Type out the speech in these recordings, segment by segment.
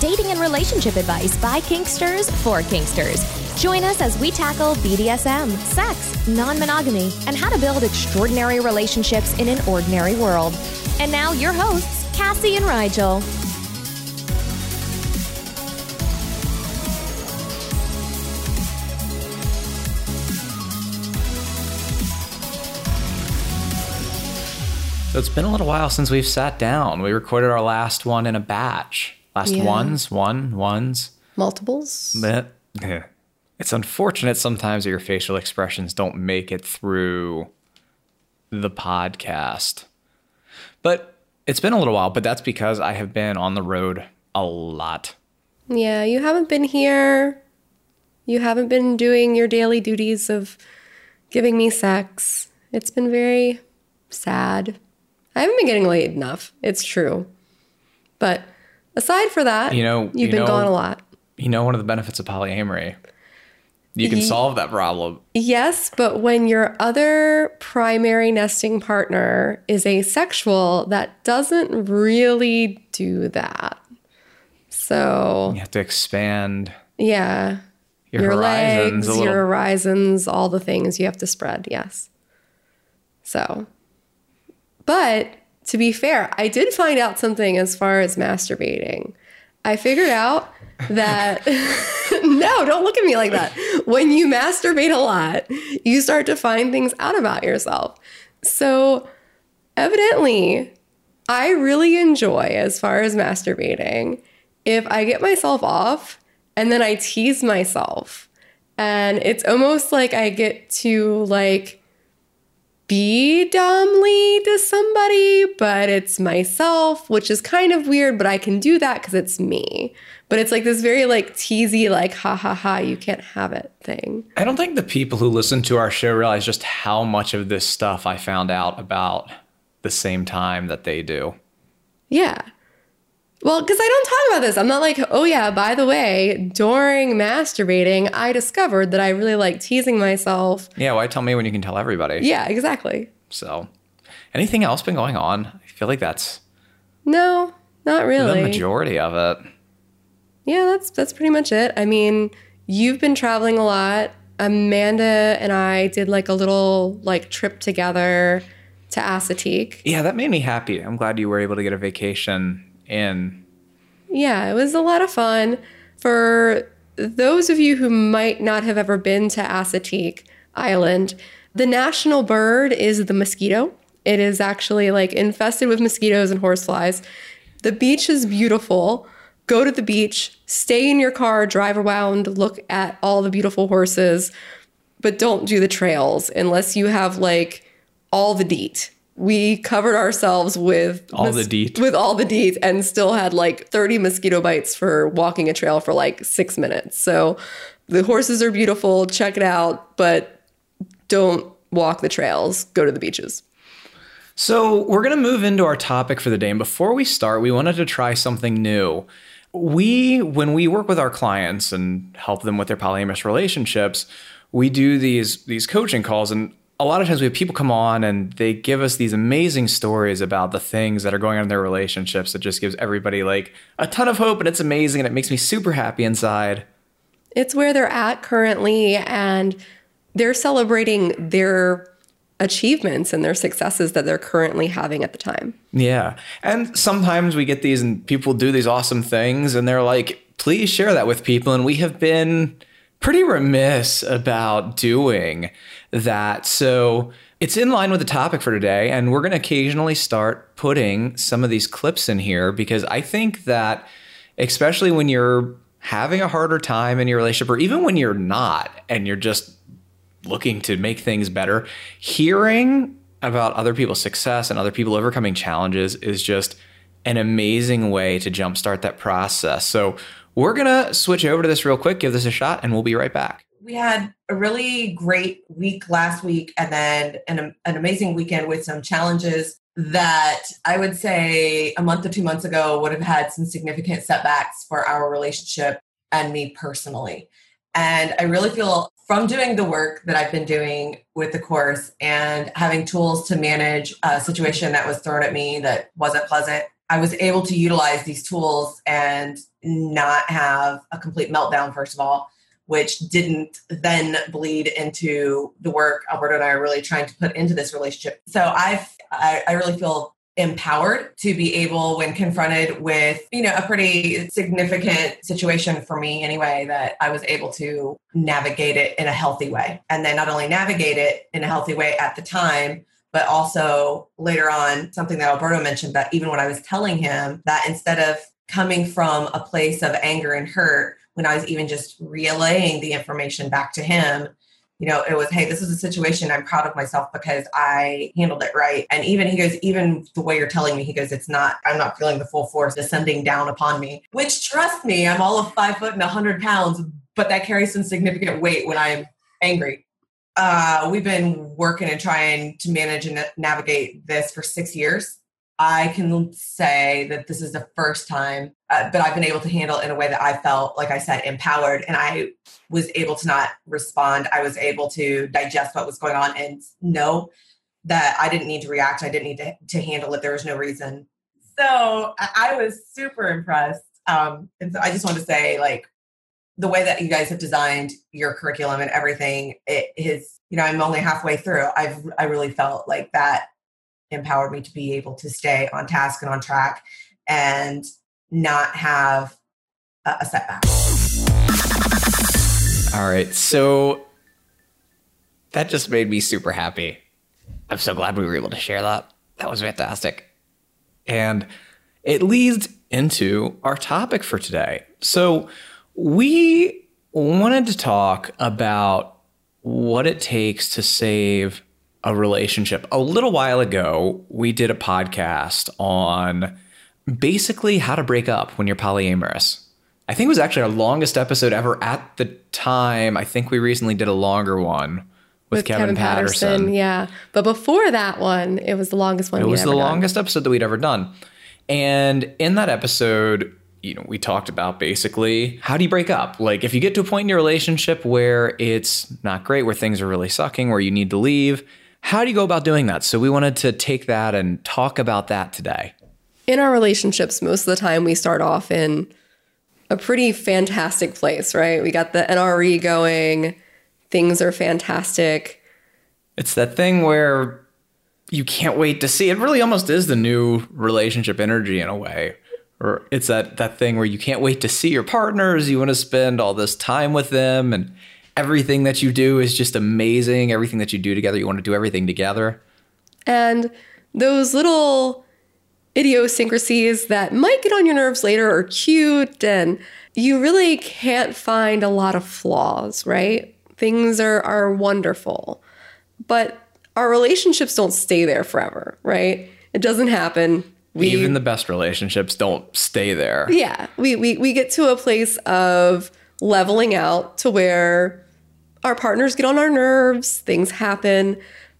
dating and relationship advice by Kinksters for Kinksters. Join us as we tackle BDSM, sex, non monogamy, and how to build extraordinary relationships in an ordinary world. And now, your hosts, Cassie and Rigel. So it's been a little while since we've sat down. We recorded our last one in a batch. Last Yeah. ones, one, ones. Multiples? Yeah. it's unfortunate sometimes that your facial expressions don't make it through the podcast. But it's been a little while, but that's because I have been on the road a lot. Yeah, you haven't been here. You haven't been doing your daily duties of giving me sex. It's been very sad. I haven't been getting laid enough. It's true. But aside for that, You know- you've you been know- gone a lot. You know, one of the benefits of polyamory, you can Ye- solve that problem. Yes, but when your other primary nesting partner is asexual, that doesn't really do that. So, You have to expand yeah. your, your horizons legs, your horizons, all the things you have to spread. Yes. So, but to be fair, I did find out something as far as masturbating. I figured out that no, don't look at me like that. When you masturbate a lot, you start to find things out about yourself. So, evidently, I really enjoy as far as masturbating if I get myself off and then I tease myself. And it's almost like I get to like be dumbly to somebody, but it's myself, which is kind of weird, but I can do that because it's me. But it's like this very like teasy, like ha ha ha, you can't have it thing. I don't think the people who listen to our show realize just how much of this stuff I found out about the same time that they do. Yeah. Well, because I don't talk about this. I'm not like, oh yeah, by the way, during masturbating, I discovered that I really like teasing myself. Yeah, why tell me when you can tell everybody? Yeah, exactly. So, anything else been going on? I feel like that's No, not really. the majority of it. Yeah, that's that's pretty much it. I mean, you've been traveling a lot. Amanda and I did like a little like trip together to Assateague. Yeah, that made me happy. I'm glad you were able to get a vacation in. Yeah, it was a lot of fun. For those of you who might not have ever been to Assateague Island, the national bird is the mosquito. It is actually like infested with mosquitoes and horseflies. The beach is beautiful. Go to the beach, stay in your car, drive around, look at all the beautiful horses, but don't do the trails unless you have like all the deet. We covered ourselves with All the deet. with all the deet and still had like 30 mosquito bites for walking a trail for like six minutes. So the horses are beautiful. Check it out, but don't walk the trails. Go to the beaches. So, we're going to move into our topic for the day. And before we start, we wanted to try something new. We, when we work with our clients and help them with their polyamorous relationships, we do these these coaching calls and a lot of times we have people come on and they give us these amazing stories about the things that are going on in their relationships that just gives everybody like a ton of hope and it's amazing and it makes me super happy inside. It's where they're at currently, and they're celebrating their achievements and their successes that they're currently having at the time. Yeah. And sometimes we get these and people do these awesome things and they're like, please share that with people. And we have been pretty remiss about doing that. So it's in line with the topic for today. And we're going to occasionally start putting some of these clips in here because I think that, especially when you're having a harder time in your relationship, or even when you're not and you're just looking to make things better, hearing about other people's success and other people overcoming challenges is just an amazing way to jumpstart that process. So, we're going to switch over to this real quick, give this a shot, and we'll be right back. We had a really great week last week and then an, an amazing weekend with some challenges that I would say a month or two months ago would have had some significant setbacks for our relationship and me personally. And I really feel from doing the work that I've been doing with the course and having tools to manage a situation that was thrown at me that wasn't pleasant, I was able to utilize these tools and not have a complete meltdown, first of all, which didn't then bleed into the work Alberto and I are really trying to put into this relationship. So I've, I, I really feel empowered to be able when confronted with you know a pretty significant situation for me anyway that i was able to navigate it in a healthy way and then not only navigate it in a healthy way at the time but also later on something that alberto mentioned that even when i was telling him that instead of coming from a place of anger and hurt when i was even just relaying the information back to him you know, it was, hey, this is a situation I'm proud of myself because I handled it right. And even he goes, even the way you're telling me, he goes, it's not, I'm not feeling the full force descending down upon me, which trust me, I'm all of five foot and a hundred pounds, but that carries some significant weight when I'm angry. Uh, we've been working and trying to manage and navigate this for six years. I can say that this is the first time uh, that I've been able to handle in a way that I felt, like I said, empowered. And I was able to not respond. I was able to digest what was going on and know that I didn't need to react. I didn't need to, to handle it. There was no reason. So I, I was super impressed. Um, and so I just want to say, like, the way that you guys have designed your curriculum and everything, it is, you know, I'm only halfway through. I've, I really felt like that empowered me to be able to stay on task and on track and not have a, a setback. All right. So that just made me super happy. I'm so glad we were able to share that. That was fantastic. And it leads into our topic for today. So we wanted to talk about what it takes to save a relationship. A little while ago, we did a podcast on basically how to break up when you're polyamorous. I think it was actually our longest episode ever at the time. I think we recently did a longer one with, with Kevin, Kevin Patterson. Patterson. Yeah. But before that one, it was the longest one. It was the done. longest episode that we'd ever done. And in that episode, you know, we talked about basically how do you break up? Like if you get to a point in your relationship where it's not great, where things are really sucking, where you need to leave, how do you go about doing that? So we wanted to take that and talk about that today. In our relationships, most of the time we start off in a pretty fantastic place, right? We got the NRE going, things are fantastic. It's that thing where you can't wait to see. It really almost is the new relationship energy in a way. Or it's that that thing where you can't wait to see your partners, you want to spend all this time with them and everything that you do is just amazing. Everything that you do together, you want to do everything together. And those little idiosyncrasies that might get on your nerves later are cute and you really can't find a lot of flaws, right? Things are are wonderful. But our relationships don't stay there forever, right? It doesn't happen. We, Even the best relationships don't stay there. Yeah. We, we we get to a place of leveling out to where our partners get on our nerves, things happen.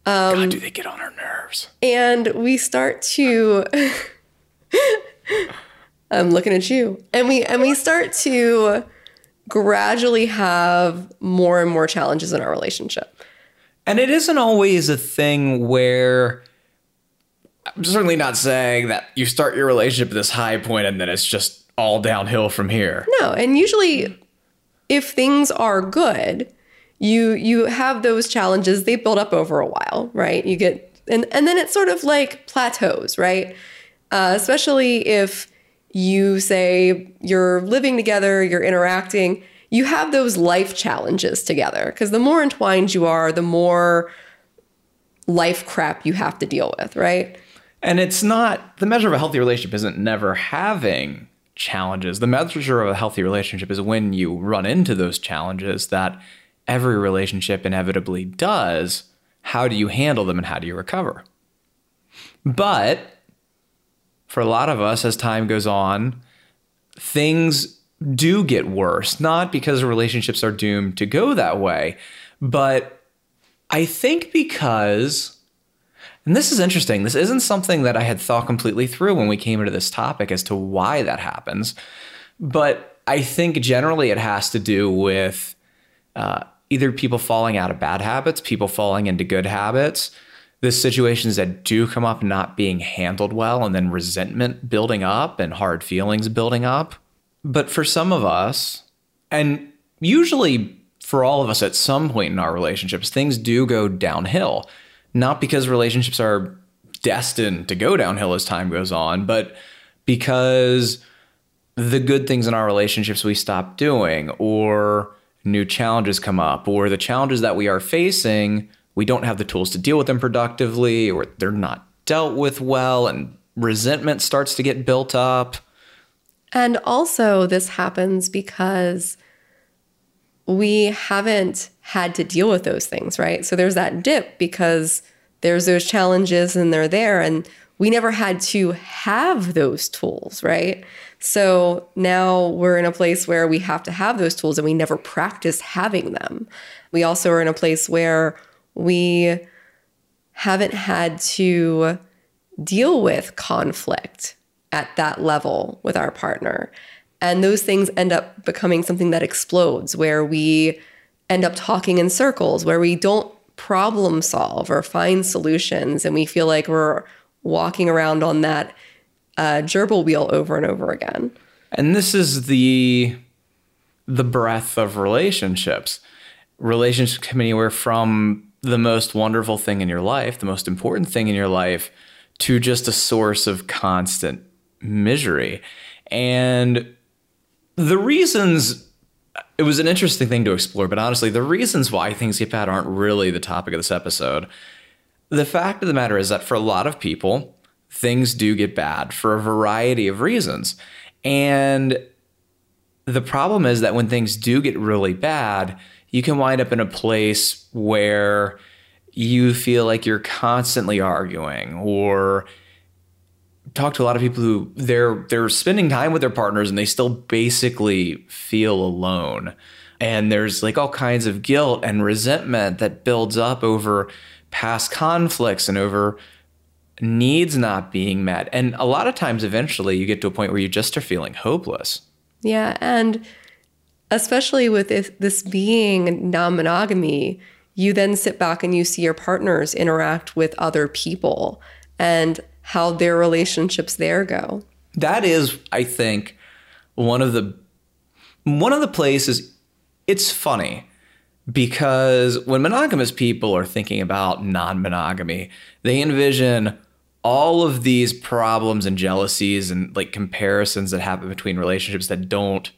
Um, God, do they get on our nerves? And we start to. I'm looking at you, and we and we start to gradually have more and more challenges in our relationship. And it isn't always a thing where I'm certainly not saying that you start your relationship at this high point and then it's just all downhill from here. No, and usually if things are good, you you have those challenges. They build up over a while right? You get and and then it sort of like plateaus right? Uh, especially if you say you're living together you're interacting you have those life challenges together. Because the more entwined you are the more life crap you have to deal with right and it's not the measure of a healthy relationship isn't never having challenges the measure of a healthy relationship is when you run into those challenges that every relationship inevitably does, how do you handle them and how do you recover? But for a lot of us, as time goes on, things do get worse, not because relationships are doomed to go that way, but I think because, and this is interesting, this isn't something that I had thought completely through when we came into this topic as to why that happens, but I think generally it has to do with uh, either people falling out of bad habits, people falling into good habits, the situations that do come up not being handled well, and then resentment building up and hard feelings building up. But for some of us, and usually for all of us at some point in our relationships, things do go downhill. Not because relationships are destined to go downhill as time goes on, but because the good things in our relationships we stop doing, or new challenges come up, or the challenges that we are facing, we don't have the tools to deal with them productively, or they're not dealt with well, and resentment starts to get built up. And also, this happens because we haven't had to deal with those things, right? So there's that dip because there's those challenges and they're there. And we never had to have those tools, right? So now we're in a place where we have to have those tools and we never practice having them. We also are in a place where we haven't had to deal with conflict at that level with our partner. And those things end up becoming something that explodes, where we end up talking in circles, where we don't problem solve or find solutions. And we feel like we're walking around on that uh, gerbil wheel over and over again. And this is the the breadth of relationships. Relationships come anywhere from the most wonderful thing in your life, the most important thing in your life, to just a source of constant misery. And the reasons it was an interesting thing to explore, but honestly, the reasons why things get bad aren't really the topic of this episode. The fact of the matter is that for a lot of people, things do get bad for a variety of reasons. And the problem is that when things do get really bad, you can wind up in a place where you feel like you're constantly arguing or talk to a lot of people who they're they're spending time with their partners and they still basically feel alone. And there's like all kinds of guilt and resentment that builds up over past conflicts and over needs not being met. And a lot of times eventually you get to a point where you just are feeling hopeless. Yeah, and especially with this being non-monogamy, you then sit back and you see your partners interact with other people and how their relationships there go. That is, I think, one of the one of the places it's funny because when monogamous people are thinking about non-monogamy, they envision all of these problems and jealousies and like comparisons that happen between relationships that don't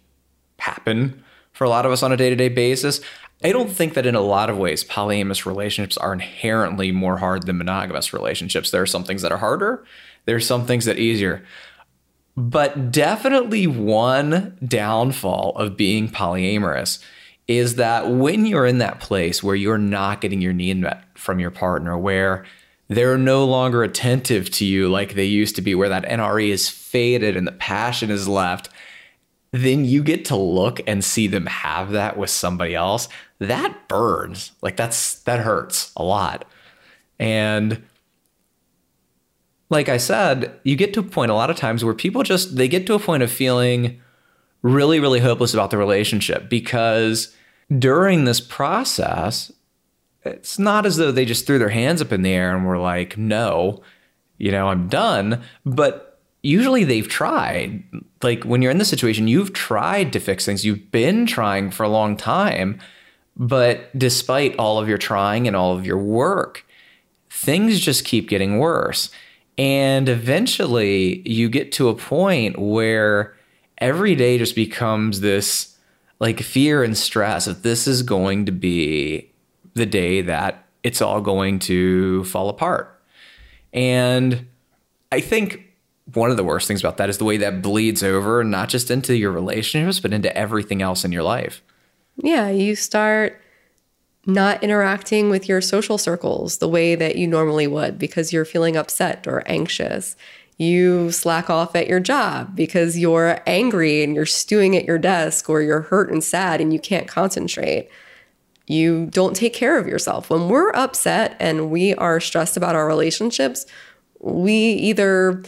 happen for a lot of us on a day-to-day basis. I don't think that in a lot of ways polyamorous relationships are inherently more hard than monogamous relationships. There are some things that are harder, there are some things that are easier. But definitely one downfall of being polyamorous is that when you're in that place where you're not getting your need met from your partner, where they're no longer attentive to you like they used to be, where that NRE is faded and the passion is left, then you get to look and see them have that with somebody else that burns. Like that's that hurts a lot. And like i said you get to a point a lot of times where people just they get to a point of feeling really really hopeless about the relationship because during this process it's not as though they just threw their hands up in the air and were like no you know i'm done. But usually they've tried. Like when you're in this situation, you've tried to fix things. You've been trying for a long time. But despite all of your trying and all of your work, things just keep getting worse. And eventually you get to a point where every day just becomes this like fear and stress that this is going to be the day that it's all going to fall apart. And I think one of the worst things about that is the way that bleeds over, not just into your relationships, but into everything else in your life. Yeah, you start not interacting with your social circles the way that you normally would because you're feeling upset or anxious. You slack off at your job because you're angry and you're stewing at your desk or you're hurt and sad and you can't concentrate. You don't take care of yourself. When we're upset and we are stressed about our relationships, we either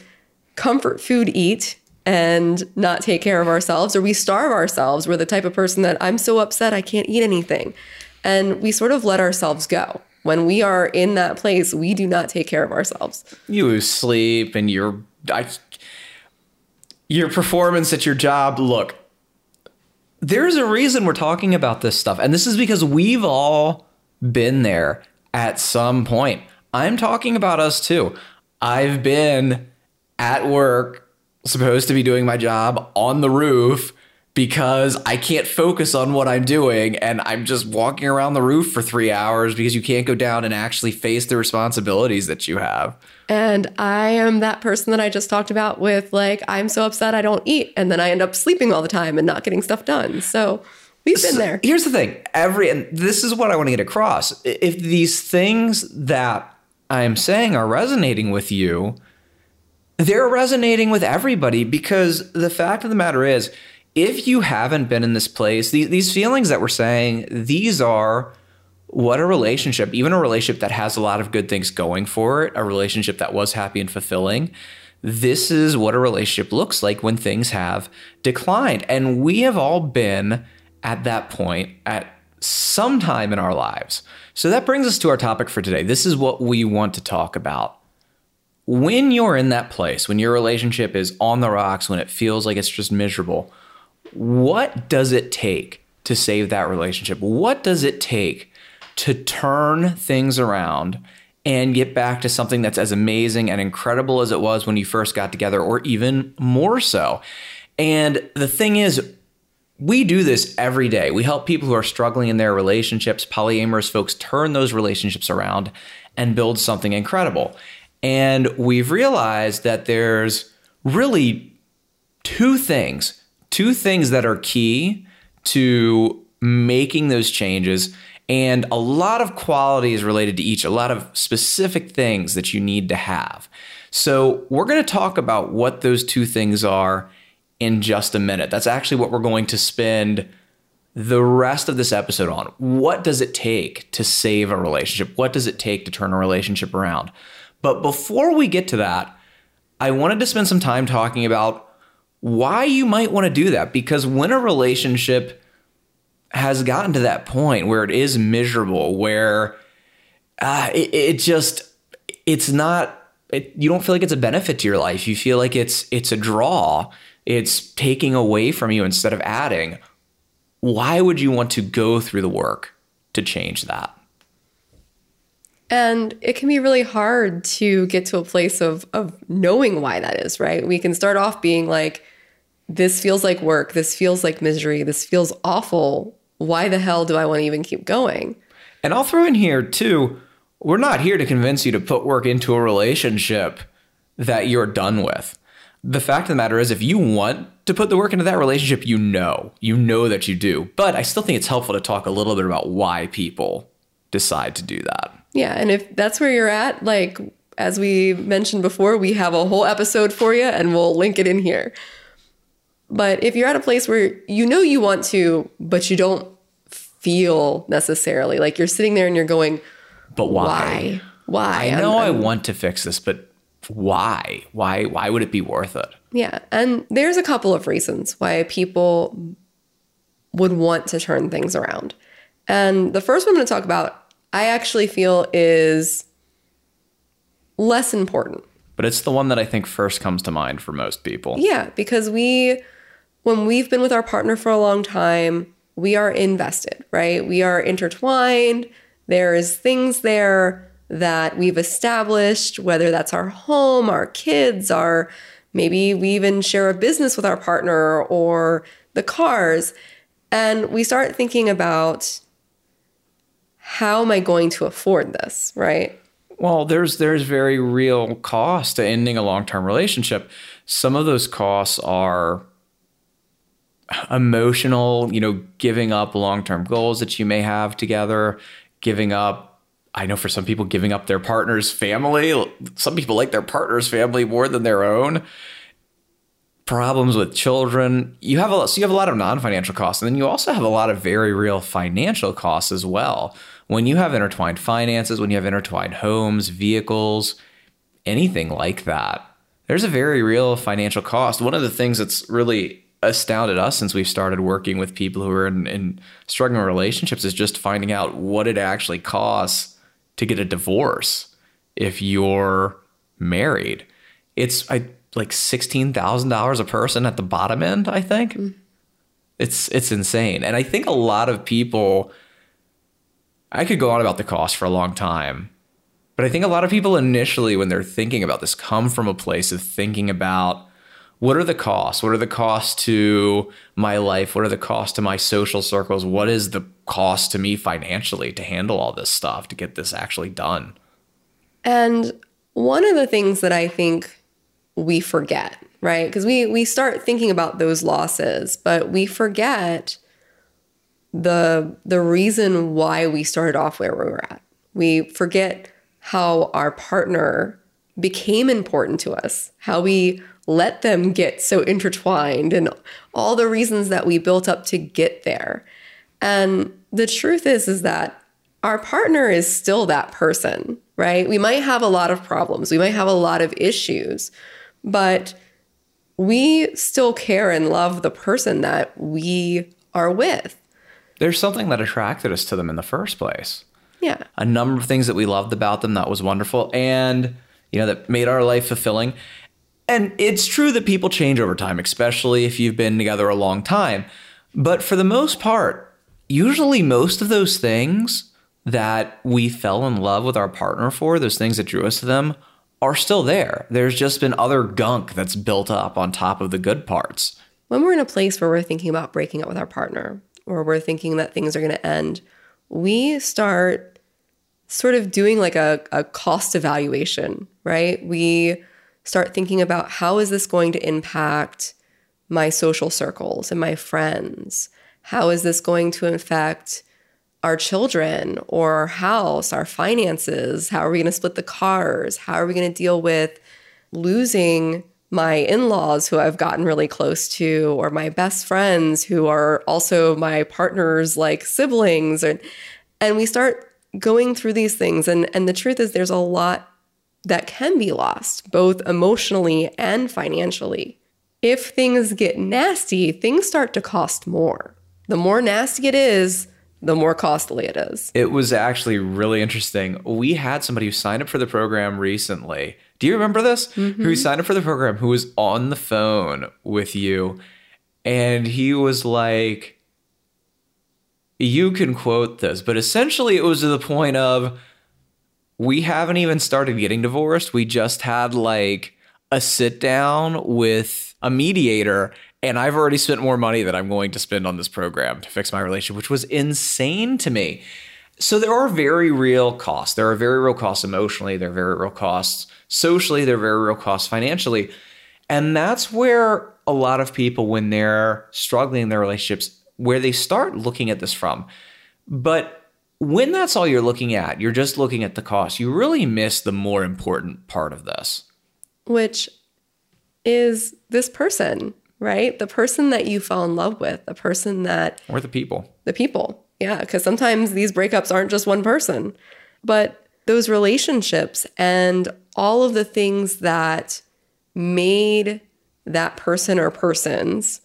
comfort food eat and not take care of ourselves or we starve ourselves. We're the type of person that I'm so upset I can't eat anything. And we sort of let ourselves go when we are in that place, we do not take care of ourselves. You lose sleep and your I, your performance at your job. Look, there's a reason we're talking about this stuff, and this is because we've all been there at some point. I'm talking about us too. I've been at work, supposed to be doing my job on the roof because I can't focus on what I'm doing and I'm just walking around the roof for three hours because you can't go down and actually face the responsibilities that you have. And I am that person that I just talked about with like, I'm so upset I don't eat. And then I end up sleeping all the time and not getting stuff done. So we've been So, there. Here's the thing every, and this is what I want to get across. If these things that I'm saying are resonating with you, they're resonating with everybody because the fact of the matter is, if you haven't been in this place, these, these feelings that we're saying, these are what a relationship, even a relationship that has a lot of good things going for it, a relationship that was happy and fulfilling, this is what a relationship looks like when things have declined. And we have all been at that point at some time in our lives. So that brings us to our topic for today. This is what we want to talk about when you're in that place, when your relationship is on the rocks, when it feels like it's just miserable, what does it take to save that relationship? What does it take to turn things around and get back to something that's as amazing and incredible as it was when you first got together, or even more so? And the thing is, we do this every day. We help people who are struggling in their relationships, polyamorous folks, turn those relationships around and build something incredible. And we've realized that there's really two things, two things that are key to making those changes. And a lot of qualities related to each, a lot of specific things that you need to have. So, we're going to talk about what those two things are in just a minute. That's actually what we're going to spend the rest of this episode on. What does it take to save a relationship? What does it take to turn a relationship around? But before we get to that, I wanted to spend some time talking about why you might want to do that. Because when a relationship has gotten to that point where it is miserable, where uh, it, it just, it's not, it, you don't feel like it's a benefit to your life. You feel like it's, it's a draw. It's taking away from you instead of adding. Why would you want to go through the work to change that? And it can be really hard to get to a place of of knowing why that is, right? We can start off being like, this feels like work, this feels like misery, this feels awful. Why the hell do I want to even keep going? And I'll throw in here too, we're not here to convince you to put work into a relationship that you're done with. The fact of the matter is, if you want to put the work into that relationship, you know, you know that you do. But I still think it's helpful to talk a little bit about why people decide to do that. Yeah, and if that's where you're at, like as we mentioned before, we have a whole episode for you and we'll link it in here. But if you're at a place where you know you want to, but you don't feel necessarily like you're sitting there and you're going, But why? why? I know i I'm- want to fix this, but why? Why why would it be worth it? Yeah. And there's a couple of reasons why people would want to turn things around. And the first one I'm going to talk about, I actually feel is less important. But it's the one that I think first comes to mind for most people. Yeah, because we, when we've been with our partner for a long time, we are invested, right? We are intertwined. There's things there that we've established, whether that's our home, our kids, our maybe we even share a business with our partner or the cars. And we start thinking about how am I going to afford this, right? Well, there's there's very real cost to ending a long-term relationship. Some of those costs are emotional, you know, giving up long-term goals that you may have together, giving up I know for some people giving up their partner's family, some people like their partner's family more than their own. Problems with children. You have a so you have a lot of non-financial costs, and then you also have a lot of very real financial costs as well. When you have intertwined finances, when you have intertwined homes, vehicles, anything like that, there's a very real financial cost. One of the things that's really astounded us since we've started working with people who are in, in struggling relationships is just finding out what it actually costs to get a divorce if you're married. It's I, like sixteen thousand dollars a person at the bottom end. I think mm. it's it's insane, and I think a lot of people. I could go on about the cost for a long time, but I think a lot of people initially, when they're thinking about this, come from a place of thinking about what are the costs? What are the costs to my life? What are the costs to my social circles? What is the cost to me financially to handle all this stuff, to get this actually done? And one of the things that I think we forget, right? Because we we start thinking about those losses, but we forget the the reason why we started off where we were at. We forget how our partner became important to us, how we let them get so intertwined and all the reasons that we built up to get there. And the truth is is that our partner is still that person, right? We might have a lot of problems. We might have a lot of issues but we still care and love the person that we are with. There's something that attracted us to them in the first place. Yeah. A number of things that we loved about them that was wonderful and, you know, that made our life fulfilling. And it's true that people change over time, especially if you've been together a long time. But for the most part, usually most of those things that we fell in love with our partner for, those things that drew us to them, are still there. There's just been other gunk that's built up on top of the good parts. When we're in a place where we're thinking about breaking up with our partner or we're thinking that things are going to end, we start sort of doing like a, a cost evaluation, right? We start thinking about how is this going to impact my social circles and my friends? How is this going to affect our children or our house, our finances? How are we going to split the cars? How are we going to deal with losing my in laws who I've gotten really close to, or my best friends who are also my partner's like siblings? And, and we start going through these things. And, and the truth is, there's a lot that can be lost, both emotionally and financially. If things get nasty, things start to cost more. The more nasty it is, the more costly it is. It was actually really interesting. We had somebody who signed up for the program recently. Do you remember this? Mm-hmm. Who signed up for the program who was on the phone with you and he was like you can quote this, but essentially it was to the point of we haven't even started getting divorced. We just had like a sit down with a mediator and I've already spent more money than I'm going to spend on this program to fix my relationship, which was insane to me. So there are very real costs. There are very real costs emotionally, there are very real costs socially, there are very real costs financially. And that's where a lot of people, when they're struggling in their relationships, where they start looking at this from. But when that's all you're looking at, you're just looking at the cost, you really miss the more important part of this. Which is this person right? The person that you fell in love with, the person that. Or the people. The people. Yeah. Because sometimes these breakups aren't just one person, but those relationships and all of the things that made that person or persons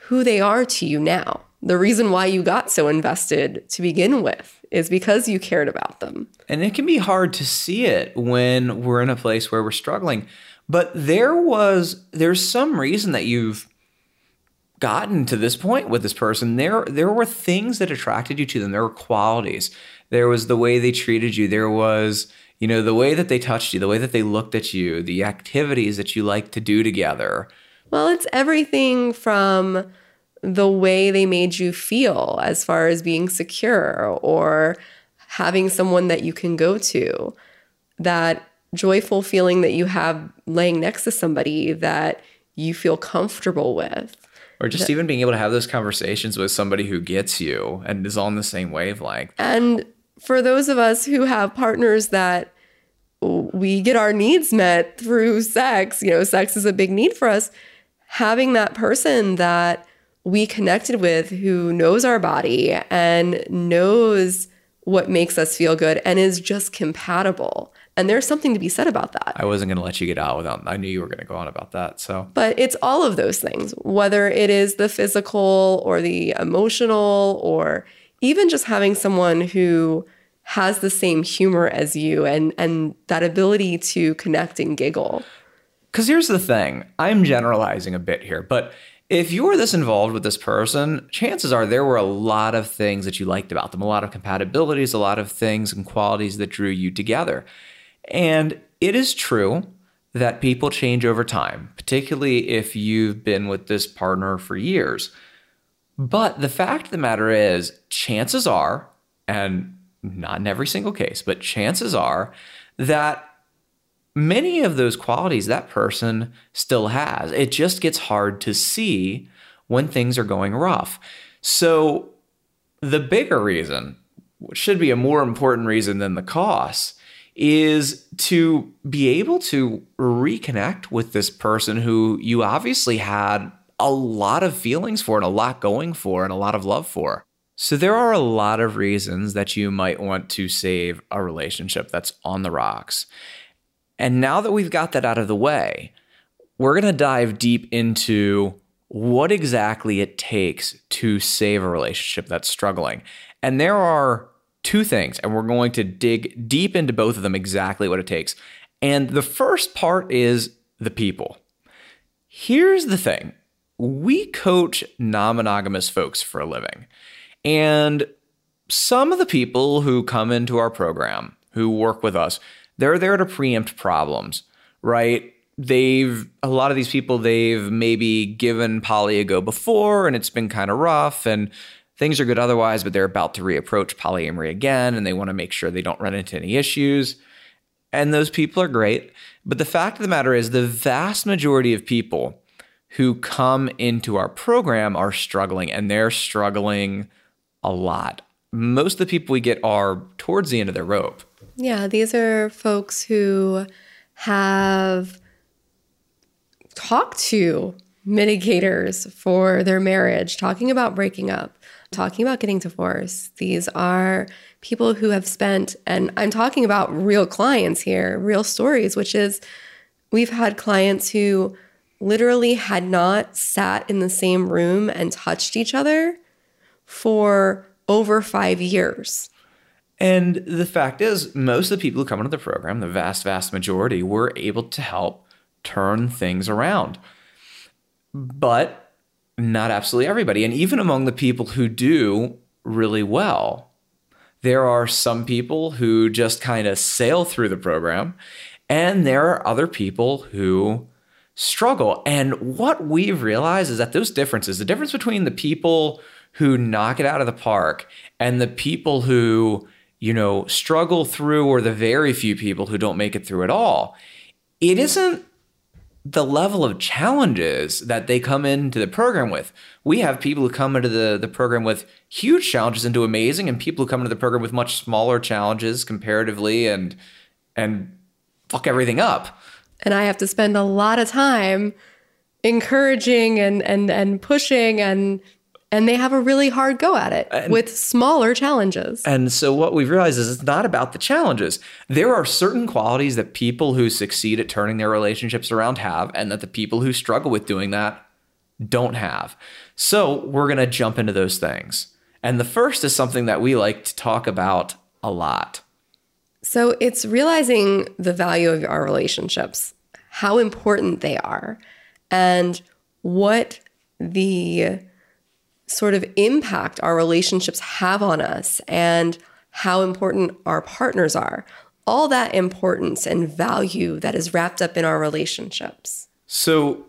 who they are to you now. The reason why you got so invested to begin with is because you cared about them. And it can be hard to see it when we're in a place where we're struggling. But there was there's some reason that you've gotten to this point with this person. There there were things that attracted you to them. There were qualities. There was the way they treated you. There was you know the way that they touched you, the way that they looked at you, the activities that you like to do together. Well, it's everything from the way they made you feel as far as being secure or having someone that you can go to that joyful feeling that you have laying next to somebody that you feel comfortable with. Or just even being able to have those conversations with somebody who gets you and is on the same wavelength. And for those of us who have partners that we get our needs met through sex, you know, sex is a big need for us. Having that person that we connected with who knows our body and knows what makes us feel good and is just compatible. And there's something to be said about that. I wasn't going to let you get out without, I knew you were going to go on about that. So, But it's all of those things, whether it is the physical or the emotional or even just having someone who has the same humor as you and and that ability to connect and giggle. Cuz here's the thing, I'm generalizing a bit here, but if you were this involved with this person, chances are there were a lot of things that you liked about them, a lot of compatibilities, a lot of things and qualities that drew you together. And it is true that people change over time, particularly if you've been with this partner for years. But the fact of the matter is, chances are, and not in every single case, but chances are that many of those qualities that person still has. It just gets hard to see when things are going rough. So, the bigger reason, which should be a more important reason than the cost, is to be able to reconnect with this person who you obviously had a lot of feelings for and a lot going for and a lot of love for. So, there are a lot of reasons that you might want to save a relationship that's on the rocks. And now that we've got that out of the way, we're going to dive deep into what exactly it takes to save a relationship that's struggling. And there are two things, and we're going to dig deep into both of them exactly what it takes. And the first part is the people. Here's the thing we coach non monogamous folks for a living. And some of the people who come into our program, who work with us, they're there to preempt problems, right? They've, a lot of these people, they've maybe given poly a go before and it's been kind of rough and things are good otherwise, but they're about to reapproach polyamory again and they want to make sure they don't run into any issues. And those people are great. But the fact of the matter is, the vast majority of people who come into our program are struggling and they're struggling a lot. Most of the people we get are towards the end of their rope. Yeah, these are folks who have talked to mitigators for their marriage, talking about breaking up, talking about getting divorced. These are people who have spent, and I'm talking about real clients here, real stories, which is we've had clients who literally had not sat in the same room and touched each other for over five years. And the fact is, most of the people who come into the program, the vast, vast majority, were able to help turn things around. But not absolutely everybody. And even among the people who do really well, there are some people who just kind of sail through the program, and there are other people who struggle. And what we've realized is that those differences, the difference between the people who knock it out of the park and the people who you know, struggle through or the very few people who don't make it through at all, it isn't the level of challenges that they come into the program with. We have people who come into the, the program with huge challenges and do amazing, and people who come into the program with much smaller challenges comparatively and and fuck everything up. And I have to spend a lot of time encouraging and and and pushing and and they have a really hard go at it and, with smaller challenges. And so what we've realized is it's not about the challenges. There are certain qualities that people who succeed at turning their relationships around have and that the people who struggle with doing that don't have. So we're going to jump into those things. And the first is something that we like to talk about a lot. So it's realizing the value of our relationships, how important they are, and what the sort of impact our relationships have on us and how important our partners are. All that importance and value that is wrapped up in our relationships. So,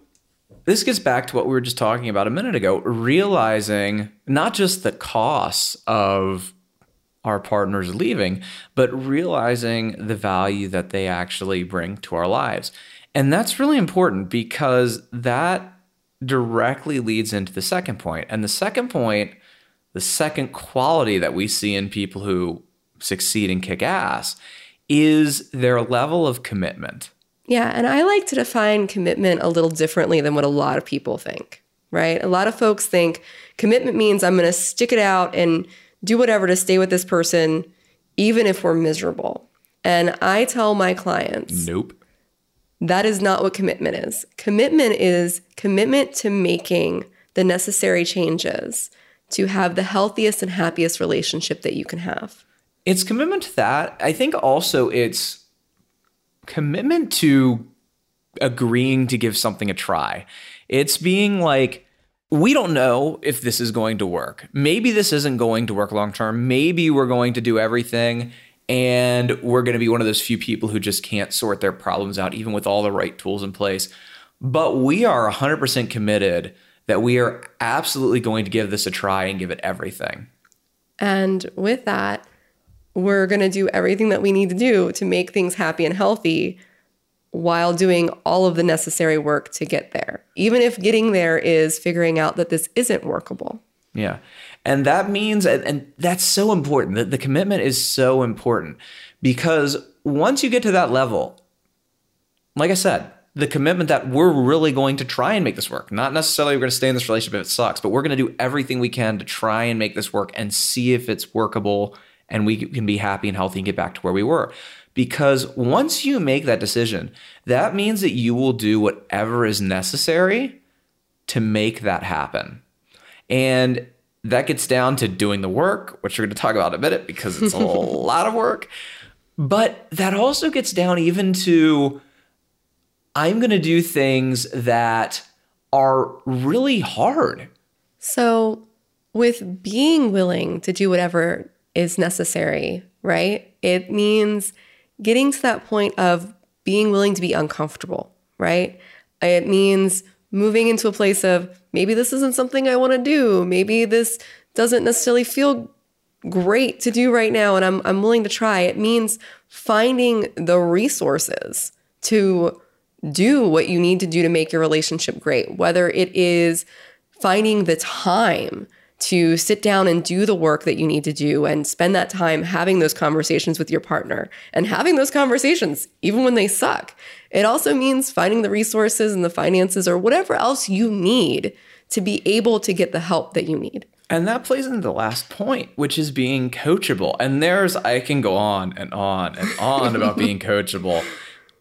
this gets back to what we were just talking about a minute ago realizing not just the costs of our partners leaving, but realizing the value that they actually bring to our lives. And that's really important because that directly leads into the second point. And the second point, the second quality that we see in people who succeed and kick ass is their level of commitment. Yeah, and I like to define commitment a little differently than what a lot of people think, right? A lot of folks think commitment means I'm going to stick it out and do whatever to stay with this person, even if we're miserable. And I tell my clients, Nope. That is not what commitment is. Commitment is commitment to making the necessary changes to have the healthiest and happiest relationship that you can have. It's commitment to that. I think also it's commitment to agreeing to give something a try. It's being like, we don't know if this is going to work. Maybe this isn't going to work long term. Maybe we're going to do everything and we're going to be one of those few people who just can't sort their problems out, even with all the right tools in place. But we are 100% committed that we are absolutely going to give this a try and give it everything. And with that, we're going to do everything that we need to do to make things happy and healthy while doing all of the necessary work to get there. Even if getting there is figuring out that this isn't workable. Yeah. And that means, and, and that's so important, that the commitment is so important because once you get to that level, like I said, the commitment that we're really going to try and make this work. Not necessarily we're going to stay in this relationship if it sucks, but we're going to do everything we can to try and make this work and see if it's workable and we can be happy and healthy and get back to where we were. Because once you make that decision, that means that you will do whatever is necessary to make that happen. And that gets down to doing the work, which we're going to talk about in a minute because it's a lot of work. But that also gets down even to I'm going to do things that are really hard. So, with being willing to do whatever is necessary, right? It means getting to that point of being willing to be uncomfortable, right? It means moving into a place of maybe this isn't something I want to do. Maybe this doesn't necessarily feel great to do right now and I'm I'm willing to try. It means finding the resources to do what you need to do to make your relationship great, whether it is finding the time to sit down and do the work that you need to do and spend that time having those conversations with your partner and having those conversations even when they suck. It also means finding the resources and the finances or whatever else you need to be able to get the help that you need. And that plays into the last point, which is being coachable. And there's, I can go on and on and on about being coachable,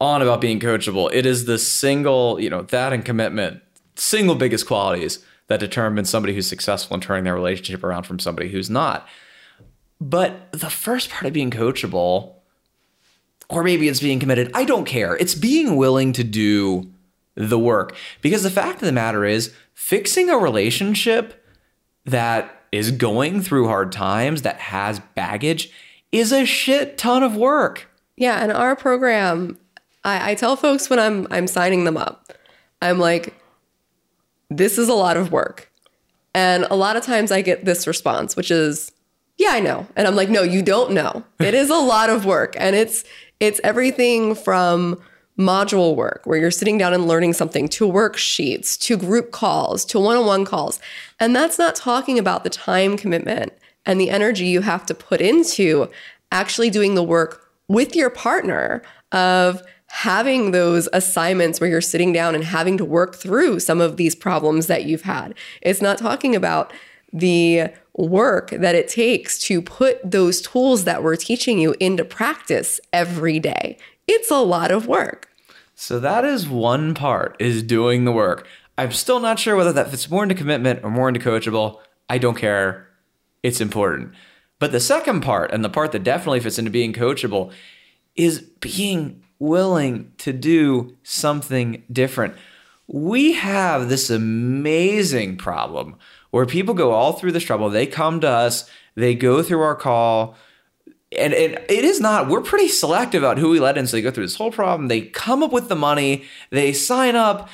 on about being coachable. It is the single, you know, that and commitment, single biggest qualities that determine somebody who's successful in turning their relationship around from somebody who's not. But the first part of being coachable, or maybe it's being committed, I don't care. It's being willing to do the work. Because the fact of the matter is, fixing a relationship that is going through hard times, that has baggage, is a shit ton of work. Yeah, and our program, I, I tell folks when I'm I'm signing them up, I'm like, this is a lot of work. And a lot of times I get this response, which is, yeah, I know. And I'm like, no, you don't know. It is a lot of work. And it's it's everything from module work where you're sitting down and learning something to worksheets, to group calls, to one-on-one calls. And that's not talking about the time commitment and the energy you have to put into actually doing the work with your partner of having those assignments where you're sitting down and having to work through some of these problems that you've had. It's not talking about the work that it takes to put those tools that we're teaching you into practice every day. It's a lot of work. So that is one part is doing the work. I'm still not sure whether that fits more into commitment or more into coachable. I don't care. It's important. But the second part, and the part that definitely fits into being coachable, is being willing to do something different. We have this amazing problem where people go all through this trouble. They come to us, they go through our call, and it, it is not, we're pretty selective about who we let in. So they go through this whole problem, they come up with the money, they sign up,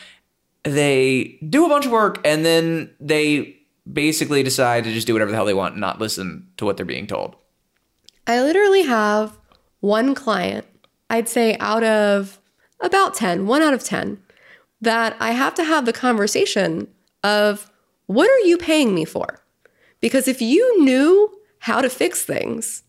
they do a bunch of work, and then they basically decide to just do whatever the hell they want and not listen to what they're being told. I literally have one client, I'd say out of about 10, one out of 10, that I have to have the conversation of what are you paying me for? Because if you knew how to fix things,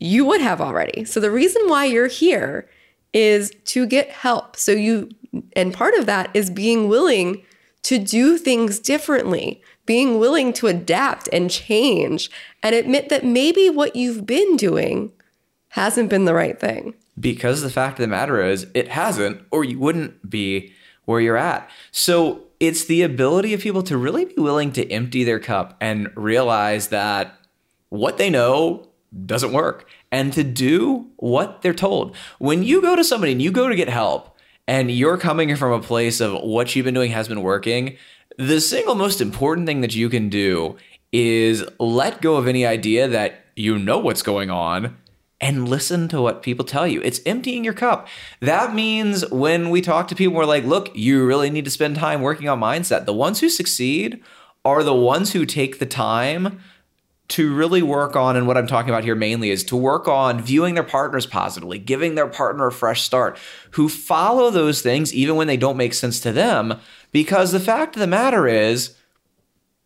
you would have already. So the reason why you're here is to get help. So you, and part of that is being willing to do things differently, being willing to adapt and change and admit that maybe what you've been doing hasn't been the right thing. Because the fact of the matter is, it hasn't, or you wouldn't be where you're at. So it's the ability of people to really be willing to empty their cup and realize that what they know doesn't work and to do what they're told. When you go to somebody and you go to get help and you're coming from a place of what you've been doing has been working, the single most important thing that you can do is let go of any idea that you know what's going on and listen to what people tell you. It's emptying your cup. That means when we talk to people, we're like, look, you really need to spend time working on mindset. The ones who succeed are the ones who take the time to really work on, and what I'm talking about here mainly is to work on viewing their partners positively, giving their partner a fresh start, who follow those things even when they don't make sense to them. Because the fact of the matter is,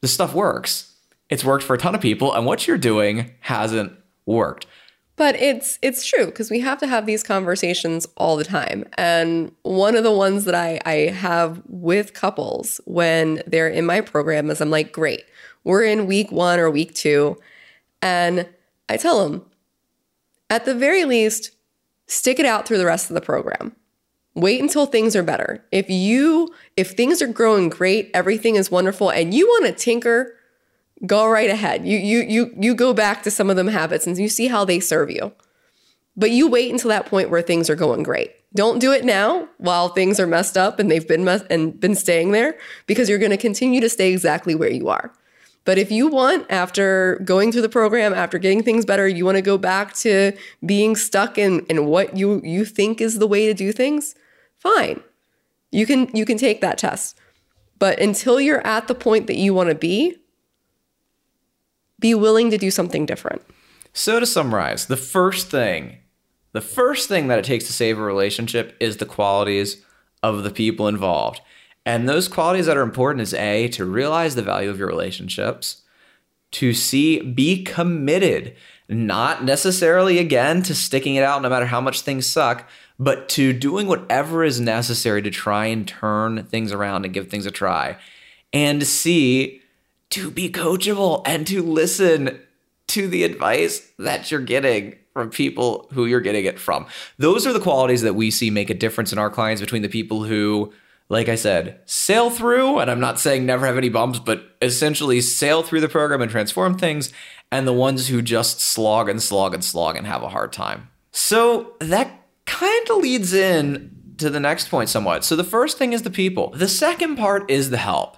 the stuff works. It's worked for a ton of people, and what you're doing hasn't worked. But it's it's true because we have to have these conversations all the time. And one of the ones that I, I have with couples when they're in my program is I'm like, great, we're in week one or week two. And I tell them, at the very least, stick it out through the rest of the program. Wait until things are better. If you if things are growing great, everything is wonderful, and you want to tinker, go right ahead. You you you you go back to some of them habits and you see how they serve you. But you wait until that point where things are going great. Don't do it now while things are messed up and they've been mess- and been staying there because you're going to continue to stay exactly where you are. But if you want, after going through the program, after getting things better, you want to go back to being stuck in, in what you, you think is the way to do things, fine. You can you can take that test. But until you're at the point that you want to be, be willing to do something different. So to summarize, the first thing, the first thing that it takes to save a relationship is the qualities of the people involved. And those qualities that are important is A, to realize the value of your relationships, to see, be committed, not necessarily again to sticking it out no matter how much things suck, but to doing whatever is necessary to try and turn things around and give things a try. And C, to be coachable and to listen to the advice that you're getting from people who you're getting it from. Those are the qualities that we see make a difference in our clients between the people who like I said, sail through, and I'm not saying never have any bumps, but essentially sail through the program and transform things, and the ones who just slog and slog and slog and have a hard time. So that kind of leads in to the next point somewhat. So the first thing is the people, the second part is the help.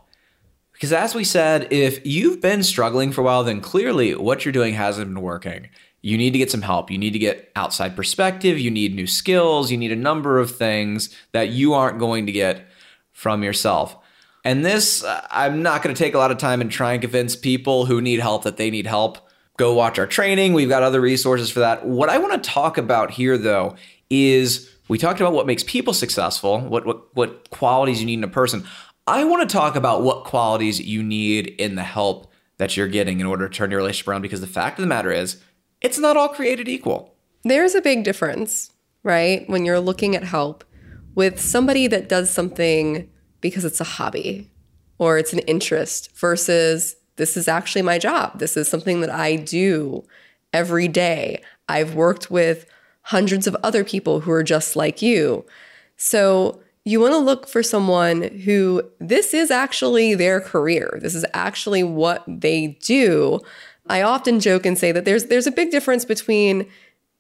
Because as we said, if you've been struggling for a while, then clearly what you're doing hasn't been working. You need to get some help. You need to get outside perspective. You need new skills. You need a number of things that you aren't going to get from yourself. And this, uh, I'm not going to take a lot of time and try and convince people who need help that they need help. Go watch our training. We've got other resources for that. What I want to talk about here, though, is we talked about what makes people successful, what, what, what qualities you need in a person. I want to talk about what qualities you need in the help that you're getting in order to turn your relationship around because the fact of the matter is, it's not all created equal. There's a big difference, right? When you're looking at help with somebody that does something because it's a hobby or it's an interest versus this is actually my job. This is something that I do every day. I've worked with hundreds of other people who are just like you. So you want to look for someone who this is actually their career. This is actually what they do. I often joke and say that there's there's a big difference between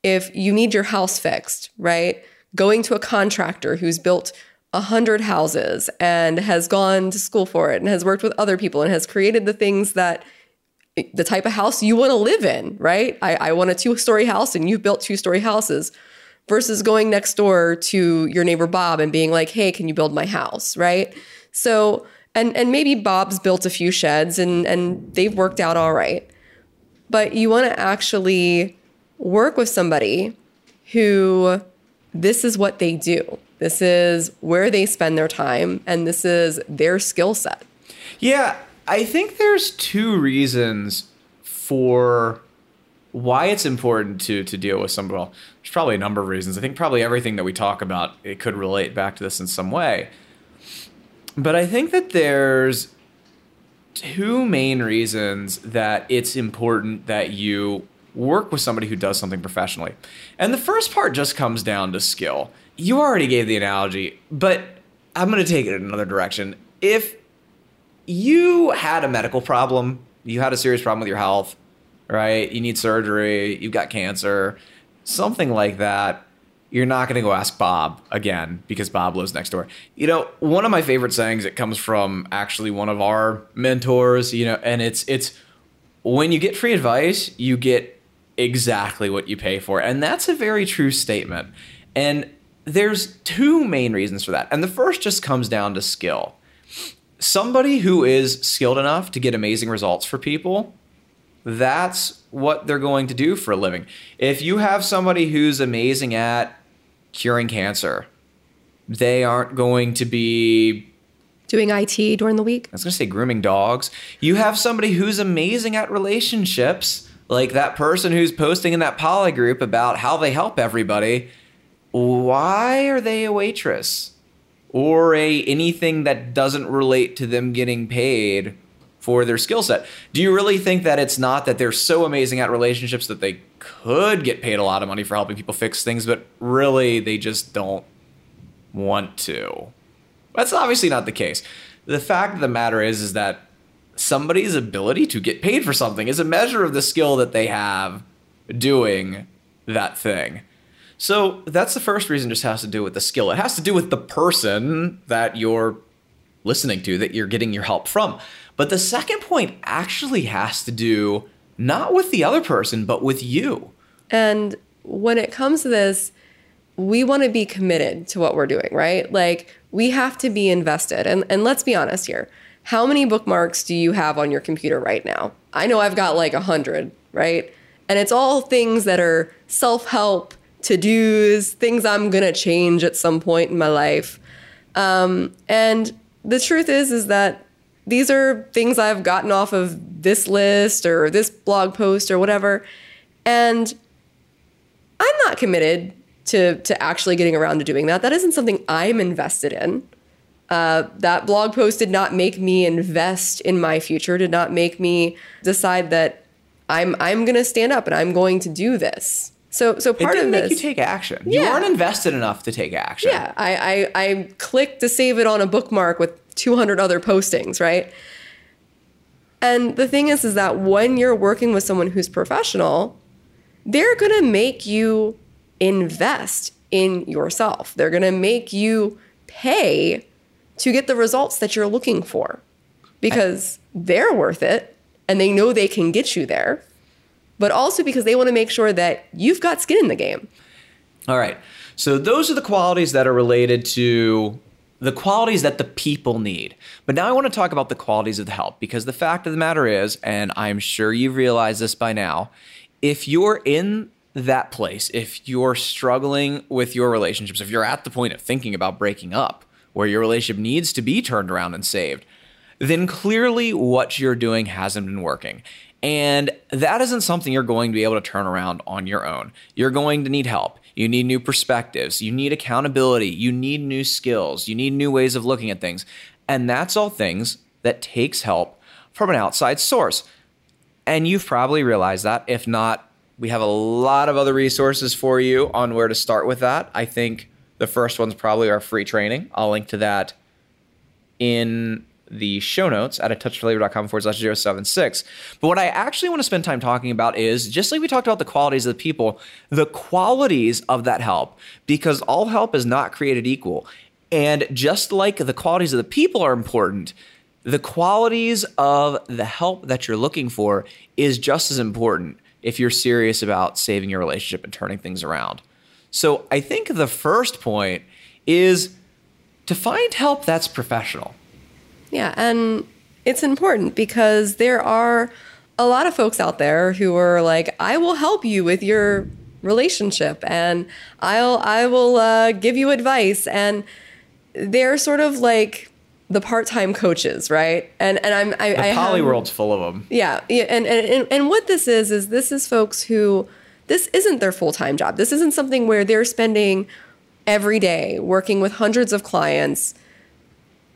if you need your house fixed, right? Going to a contractor who's built a hundred houses and has gone to school for it and has worked with other people and has created the things that the type of house you want to live in, right? I, I want a two story house and you've built two story houses versus going next door to your neighbor Bob and being like, hey, can you build my house, right? So, and, and maybe Bob's built a few sheds and, and they've worked out all right. But you want to actually work with somebody who this is what they do this is where they spend their time, and this is their skill set. Yeah, I think there's two reasons for why it's important to to deal with some well, there's probably a number of reasons. I think probably everything that we talk about it could relate back to this in some way. But I think that there's two main reasons that it's important that you work with somebody who does something professionally. And the first part just comes down to skill. You already gave the analogy, but I'm going to take it in another direction. If you had a medical problem, you had a serious problem with your health, right? You need surgery, you've got cancer, something like that. You're not going to go ask Bob again because Bob lives next door. You know, one of my favorite sayings it comes from actually one of our mentors, you know, and it's it's when you get free advice, you get exactly what you pay for. And that's a very true statement. And there's two main reasons for that. And the first just comes down to skill. Somebody who is skilled enough to get amazing results for people, that's what they're going to do for a living. If you have somebody who's amazing at curing cancer, they aren't going to be doing IT during the week. I was going to say grooming dogs. You have somebody who's amazing at relationships, like that person who's posting in that poly group about how they help everybody. Why are they a waitress or a anything that doesn't relate to them getting paid for their skill set? Do you really think that it's not that they're so amazing at relationships that they could get paid a lot of money for helping people fix things, but really they just don't want to? That's obviously not the case. The fact of the matter is is that somebody's ability to get paid for something is a measure of the skill that they have doing that thing. So that's the first reason just has to do with the skill. It has to do with the person that you're listening to, that you're getting your help from. But the second point actually has to do not with the other person, but with you. And when it comes to this, we want to be committed to what we're doing, right? Like we have to be invested. And and let's be honest here. How many bookmarks do you have on your computer right now? I know I've got like a hundred, right? And it's all things that are self-help, to-dos, things I'm gonna change at some point in my life. Um, and the truth is, is that these are things I've gotten off of this list or this blog post or whatever. And I'm not committed to to actually getting around to doing that. That isn't something I'm invested in. Uh, that blog post did not make me invest in my future. Did not make me decide that I'm I'm going to stand up and I'm going to do this. So so part it didn't of make this, you take action. Yeah. You aren't invested enough to take action. yeah, I, I I clicked to save it on a bookmark with 200 other postings, right? And the thing is, is that when you're working with someone who's professional, they're gonna make you invest in yourself. They're gonna make you pay to get the results that you're looking for because they're worth it and they know they can get you there, but also because they wanna make sure that you've got skin in the game. All right. So those are the qualities that are related to the qualities that the people need. But now I want to talk about the qualities of the help because the fact of the matter is, and I'm sure you realize this by now, if you're in that place, if you're struggling with your relationships, if you're at the point of thinking about breaking up, where your relationship needs to be turned around and saved, then clearly what you're doing hasn't been working. And that isn't something you're going to be able to turn around on your own. You're going to need help. You need new perspectives. You need accountability. You need new skills. You need new ways of looking at things. And that's all things that takes help from an outside source. And you've probably realized that. If not, we have a lot of other resources for you on where to start with that. I think the first one's probably our free training. I'll link to that in the show notes at a touch touchflavor.com forward slash 076. But what I actually want to spend time talking about is just like we talked about the qualities of the people, the qualities of that help, because all help is not created equal. And just like the qualities of the people are important, the qualities of the help that you're looking for is just as important if you're serious about saving your relationship and turning things around. So I think the first point is to find help that's professional. Yeah, and it's important because there are a lot of folks out there who are like, "I will help you with your relationship, and I'll I will uh, give you advice," and they're sort of like the part-time coaches, right? And and I'm I, The I poly have- world's full of them. yeah, yeah, and, and and and what this is is this is folks who this isn't their full time job. This isn't something where they're spending every day working with hundreds of clients,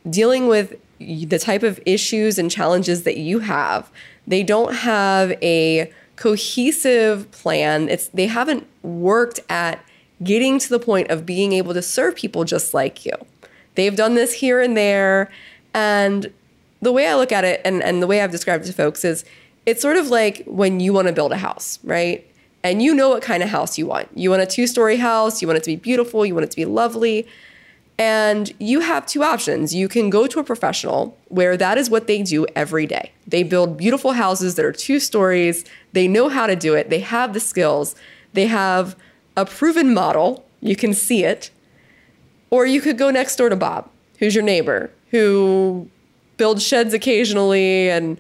dealing with the type of issues and challenges that you have. They don't have a cohesive plan. It's they haven't worked at getting to the point of being able to serve people just like you. They've done this here and there, and the way I look at it and, and the way I've described it to folks is it's sort of like when you want to build a house, right? And you know what kind of house you want. You want a two story house, you want it to be beautiful, you want it to be lovely. And you have two options. You can go to a professional where that is what they do every day. They build beautiful houses that are two stories. They know how to do it. They have the skills. They have a proven model. You can see it. Or you could go next door to Bob, who's your neighbor, who builds sheds occasionally and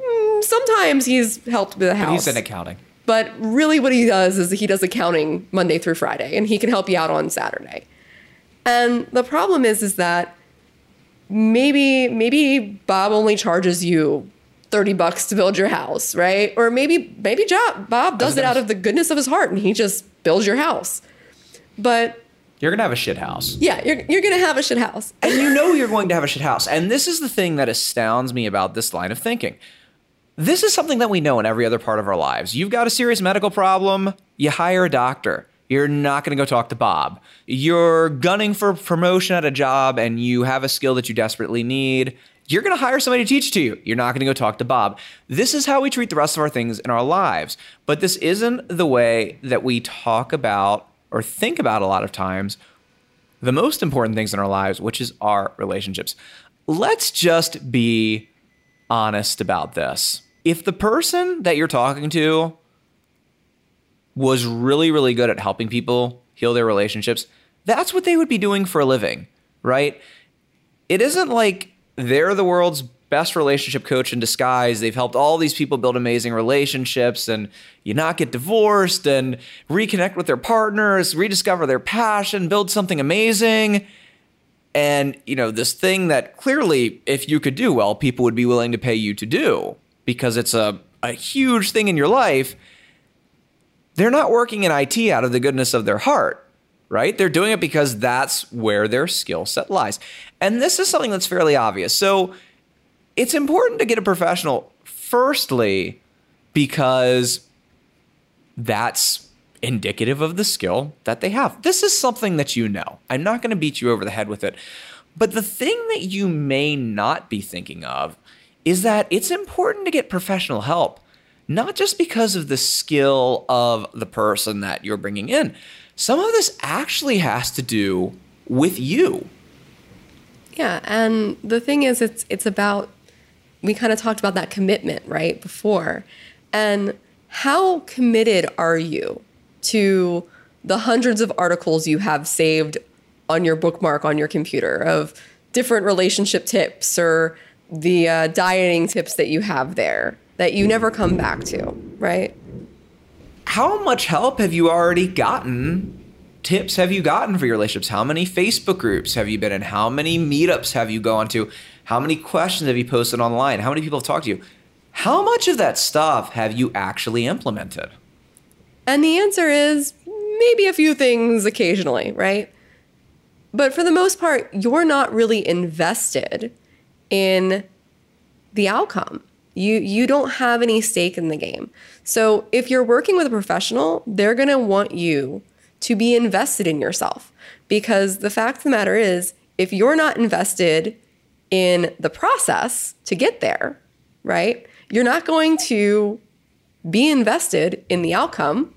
mm, sometimes he's helped with the house. He's in accounting. But really, what he does is he does accounting Monday through Friday, and he can help you out on Saturday. And the problem is, is that maybe maybe Bob only charges you thirty bucks to build your house, right? Or maybe maybe Job, Bob does it out of the goodness of his heart, and he just builds your house. But You're gonna have a shit house. yeah, you're you're gonna have a shit house. and you know you're going to have a shit house. And this is the thing that astounds me about this line of thinking. This is something that we know in every other part of our lives. You've got a serious medical problem, you hire a doctor. You're not going to go talk to Bob. You're gunning for promotion at a job and you have a skill that you desperately need. You're going to hire somebody to teach to you. You're not going to go talk to Bob. This is how we treat the rest of our things in our lives. But this isn't the way that we talk about or think about a lot of times the most important things in our lives, which is our relationships. Let's just be honest about this. If the person that you're talking to was really, really good at helping people heal their relationships, that's what they would be doing for a living, right? It isn't like they're the world's best relationship coach in disguise. They've helped all these people build amazing relationships and you not get divorced and reconnect with their partners, rediscover their passion, build something amazing. And, you know, this thing that clearly, if you could do well, people would be willing to pay you to do because it's a, a huge thing in your life. They're not working in IT out of the goodness of their heart, right? They're doing it because that's where their skill set lies. And this is something that's fairly obvious. So it's important to get a professional, firstly, because that's indicative of the skill that they have. This is something that you know. I'm not going to beat you over the head with it. But the thing that you may not be thinking of is that it's important to get professional help, not just because of the skill of the person that you're bringing in. Some of this actually has to do with you. Yeah, and the thing is, it's it's about we kind of talked about that commitment right before, and how committed are you to the hundreds of articles you have saved on your bookmark on your computer of different relationship tips or the uh, dieting tips that you have there that you never come back to, right? How much help have you already gotten? Tips have you gotten for your relationships? How many Facebook groups have you been in? How many meetups have you gone to? How many questions have you posted online? How many people have talked to you? How much of that stuff have you actually implemented? And the answer is maybe a few things occasionally, right? But for the most part, you're not really invested in the outcome. You you don't have any stake in the game. So if you're working with a professional, they're going to want you to be invested in yourself because the fact of the matter is if you're not invested in the process to get there, right? You're not going to be invested in the outcome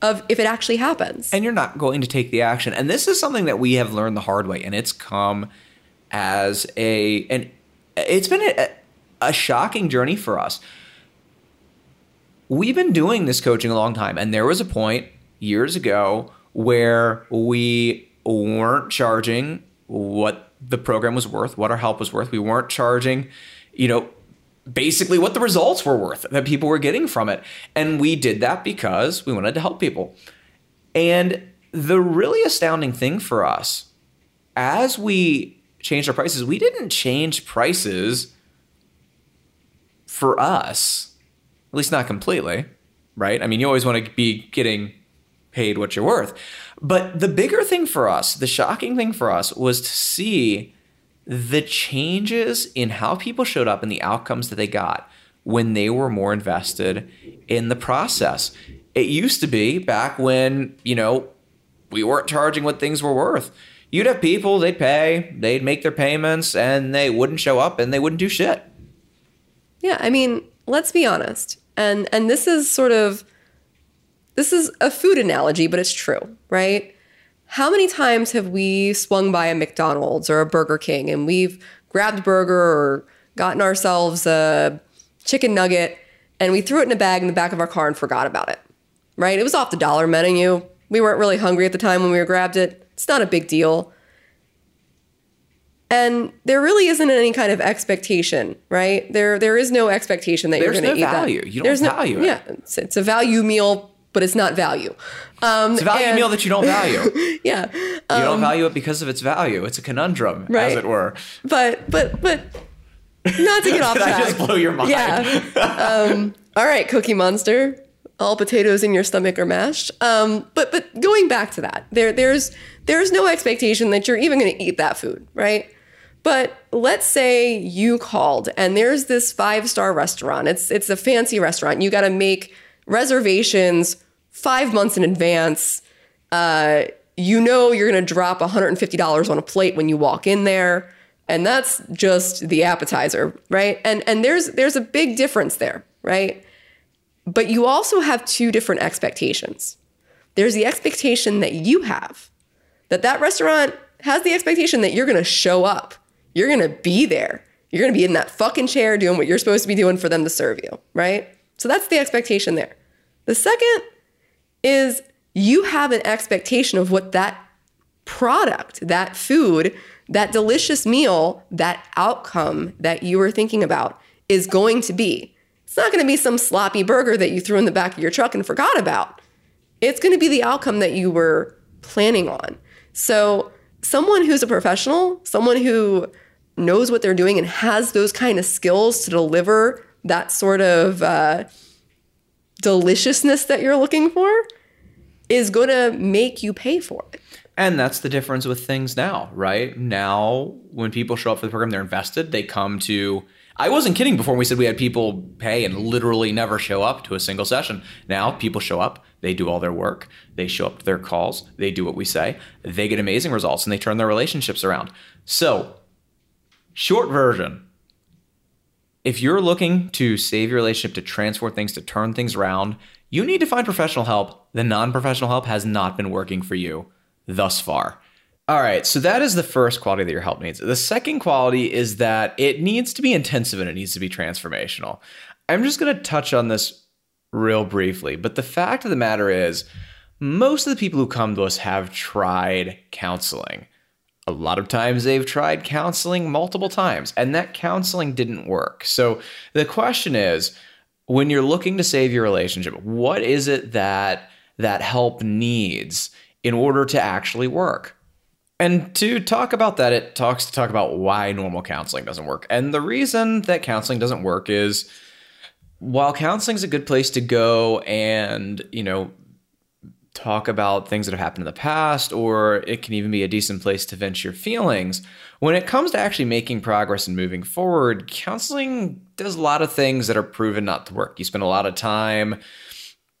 of if it actually happens. And you're not going to take the action. And this is something that we have learned the hard way, and it's come as a and it's been a, a shocking journey for us. We've been doing this coaching a long time, and there was a point years ago where we weren't charging what the program was worth, what our help was worth. We weren't charging, you know, basically what the results were worth that people were getting from it. And we did that because we wanted to help people. And the really astounding thing for us, as we changed our prices, we didn't change prices for us, at least not completely, right? I mean, you always want to be getting paid what you're worth. But the bigger thing for us, the shocking thing for us, was to see the changes in how people showed up and the outcomes that they got when they were more invested in the process. It used to be back when, you know, we weren't charging what things were worth. You'd have people, they'd pay, they'd make their payments, and they wouldn't show up and they wouldn't do shit. Yeah, I mean, let's be honest. And and this is sort of this is a food analogy, but it's true, right? How many times have we swung by a McDonald's or a Burger King and we've grabbed a burger or gotten ourselves a chicken nugget and we threw it in a bag in the back of our car and forgot about it, right? It was off the dollar menu. We weren't really hungry at the time when we grabbed it. It's not a big deal. And there really isn't any kind of expectation, right? There, there is no expectation that There's you're going to no eat value. that. You don't There's value no, it. Yeah, it's, it's a value meal, but it's not value. Um, It's a value and- meal that you don't value. Yeah. You don't value it because of its value. It's a conundrum, as it were. but but but not to get off Did I just blow your mind? Yeah. Um, all right, Cookie Monster. All potatoes in your stomach are mashed. Um, but but going back to that, there there's there's no expectation that you're even going to eat that food, right? But let's say you called and there's this five star restaurant. It's it's a fancy restaurant. You got to make reservations five months in advance. Uh, you know you're going to drop $150 on a plate when you walk in there, and that's just the appetizer, right? And and there's there's a big difference there, right? But you also have two different expectations. There's the expectation that you have that that restaurant has the expectation that you're going to show up. You're going to be there. You're going to be in that fucking chair doing what you're supposed to be doing for them to serve you, right? So that's the expectation there. The second is you have an expectation of what that product, that food, that delicious meal, that outcome that you were thinking about is going to be. It's not going to be some sloppy burger that you threw in the back of your truck and forgot about. It's going to be the outcome that you were planning on. So, someone who's a professional, someone who knows what they're doing and has those kind of skills to deliver that sort of uh, deliciousness that you're looking for is going to make you pay for it. And that's the difference with things now, right? Now, when people show up for the program, they're invested. They come to. I wasn't kidding before we said we had people pay and literally never show up to a single session. Now, people show up, they do all their work, they show up to their calls, they do what we say, they get amazing results, and they turn their relationships around. So, short version if you're looking to save your relationship, to transform things, to turn things around, you need to find professional help. The non professional help has not been working for you thus far. All right, so that is the first quality that your help needs. The second quality is that it needs to be intensive and it needs to be transformational. I'm just going to touch on this real briefly, but the fact of the matter is, most of the people who come to us have tried counseling. A lot of times they've tried counseling multiple times, and that counseling didn't work. So the question is when you're looking to save your relationship, what is it that that help needs in order to actually work? And to talk about that, it talks to talk about why normal counseling doesn't work. And the reason that counseling doesn't work is while counseling is a good place to go and, you know, talk about things that have happened in the past, or it can even be a decent place to vent your feelings. When it comes to actually making progress and moving forward, counseling does a lot of things that are proven not to work. You spend a lot of time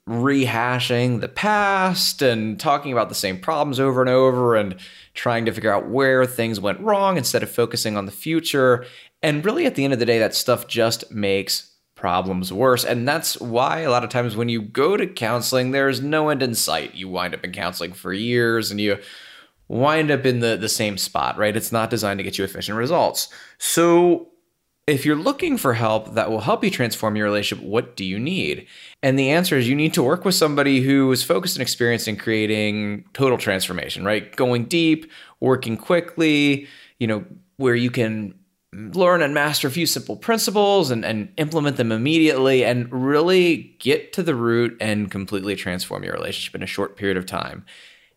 rehashing the past and talking about the same problems over and over and trying to figure out where things went wrong instead of focusing on the future. And really, at the end of the day, that stuff just makes problems worse. And that's why a lot of times when you go to counseling, there's no end in sight. You wind up in counseling for years and you wind up in the, the same spot, right? It's not designed to get you efficient results. So if you're looking for help that will help you transform your relationship, what do you need? And the answer is you need to work with somebody who is focused and experienced in creating total transformation, right? Going deep, working quickly, you know, where you can learn and master a few simple principles and, and implement them immediately and really get to the root and completely transform your relationship in a short period of time.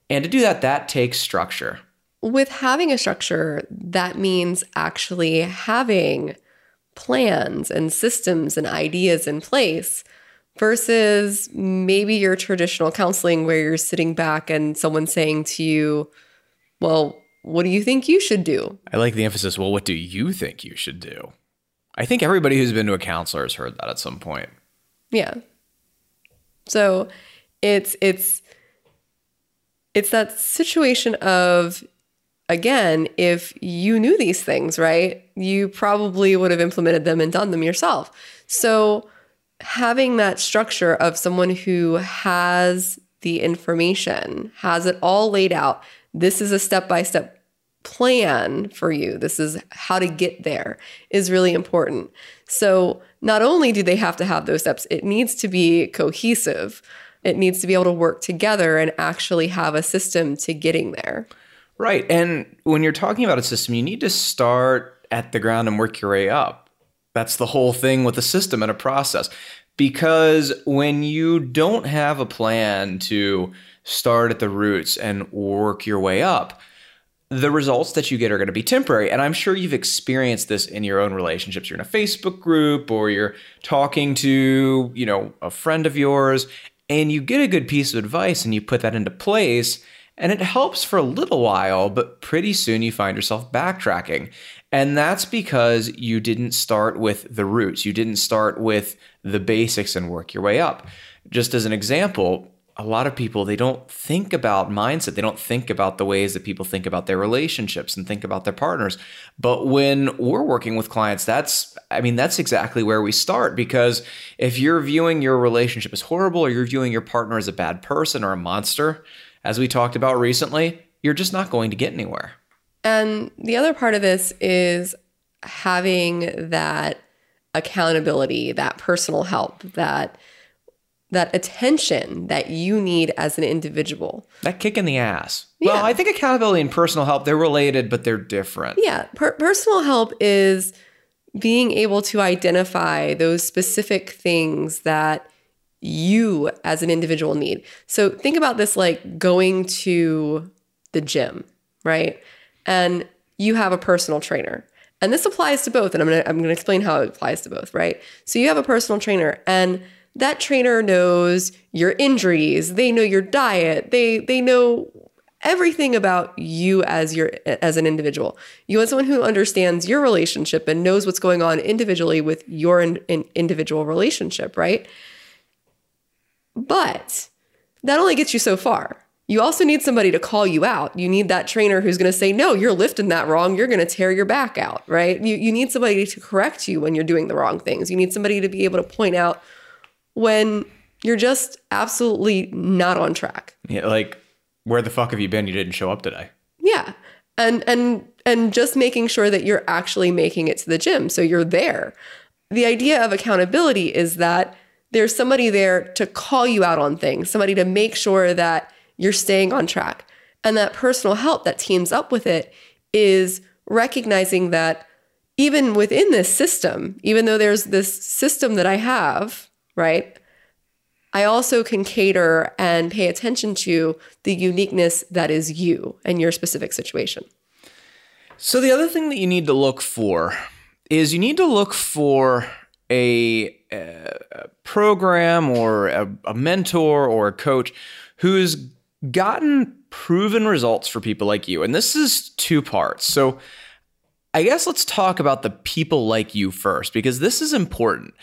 And to do that, that takes structure. with having a structure, that means actually having plans and systems and ideas in place versus maybe your traditional counseling where you're sitting back and someone saying to you, Well, what do you think you should do? I like the emphasis. Well, what do you think you should do? I think everybody who's been to a counselor has heard that at some point. Yeah. So it's it's it's that situation of again, if you knew these things, right? You probably would have implemented them and done them yourself. So having that structure of someone who has the information, has it all laid out. This is a step-by-step plan for you. This is how to get there is really important. So not only do they have to have those steps, it needs to be cohesive. It needs to be able to work together and actually have a system to getting there. Right. And when you're talking about a system, you need to start at the ground and work your way up. That's the whole thing with a system and a process. Because when you don't have a plan to start at the roots and work your way up, the results that you get are going to be temporary. And I'm sure you've experienced this in your own relationships. You're in a Facebook group or you're talking to, you know, a friend of yours and you get a good piece of advice and you put that into place and it helps for a little while, but pretty soon you find yourself backtracking. And that's because you didn't start with the roots. You didn't start with the basics and work your way up. Just as an example, a lot of people they don't think about mindset. They don't think about the ways that people think about their relationships and think about their partners. But when we're working with clients that's i mean that's exactly where we start. Because if you're viewing your relationship as horrible or you're viewing your partner as a bad person or a monster as we talked about recently you're just not going to get anywhere. And the other part of this is having that accountability that personal help that that attention that you need as an individual. That kick in the ass. Yeah. Well, I think accountability and personal help, they're related, but they're different. Yeah. Per- personal help is being able to identify those specific things that you as an individual need. So think about this like going to the gym, right? And you have a personal trainer. And this applies to both. And I'm going to I'm going to explain how it applies to both, right? So you have a personal trainer and that trainer knows your injuries, they know your diet, they they know everything about you as your as an individual. You want someone who understands your relationship and knows what's going on individually with your in, in individual relationship, right? But that only gets you so far. You also need somebody to call you out. You need that trainer who's going to say, "No, you're lifting that wrong. You're going to tear your back out." Right? You you need somebody to correct you when you're doing the wrong things. You need somebody to be able to point out when you're just absolutely not on track. Yeah, like where the fuck have you been? You didn't show up today. Yeah. And and and just making sure that you're actually making it to the gym so you're there. The idea of accountability is that there's somebody there to call you out on things, somebody to make sure that you're staying on track. And that personal help that teams up with it is recognizing that even within this system, even though there's this system that I have, right? I also can cater and pay attention to the uniqueness that is you and your specific situation. So, the other thing that you need to look for is you need to look for a, a program or a, a mentor or a coach who's gotten proven results for people like you. And this is two parts. So, I guess let's talk about the people like you first, because this is important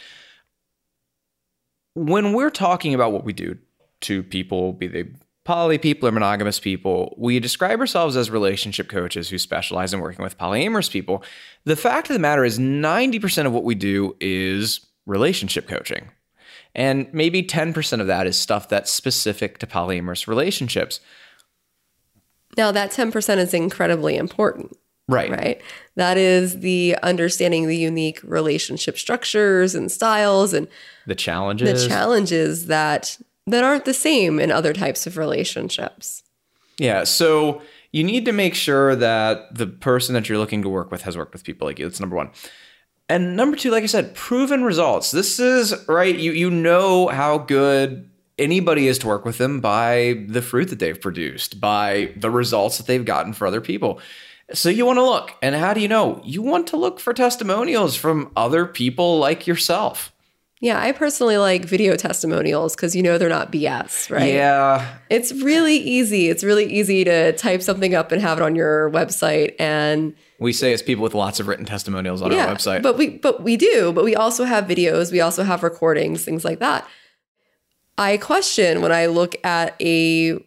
when we're talking about what we do to people, be they poly people or monogamous people, we describe ourselves as relationship coaches who specialize in working with polyamorous people. The fact of the matter is, 90% of what we do is relationship coaching. And maybe 10% of that is stuff that's specific to polyamorous relationships. Now, that 10% is incredibly important. Right. Right. That is the understanding the unique relationship structures and styles and the challenges. The challenges that that aren't the same in other types of relationships. Yeah. So you need to make sure that the person that you're looking to work with has worked with people like you. That's number one. And number two, like I said, proven results. This is right. You you know how good anybody is to work with them by the fruit that they've produced, by the results that they've gotten for other people. So you want to look. And how do you know? You want to look for testimonials from other people like yourself. Yeah, I personally like video testimonials because you know they're not BS, right? Yeah. It's really easy. It's really easy to type something up and have it on your website and We say as people with lots of written testimonials on our website. But we but we do, but we also have videos, we also have recordings, things like that. I question when I look at a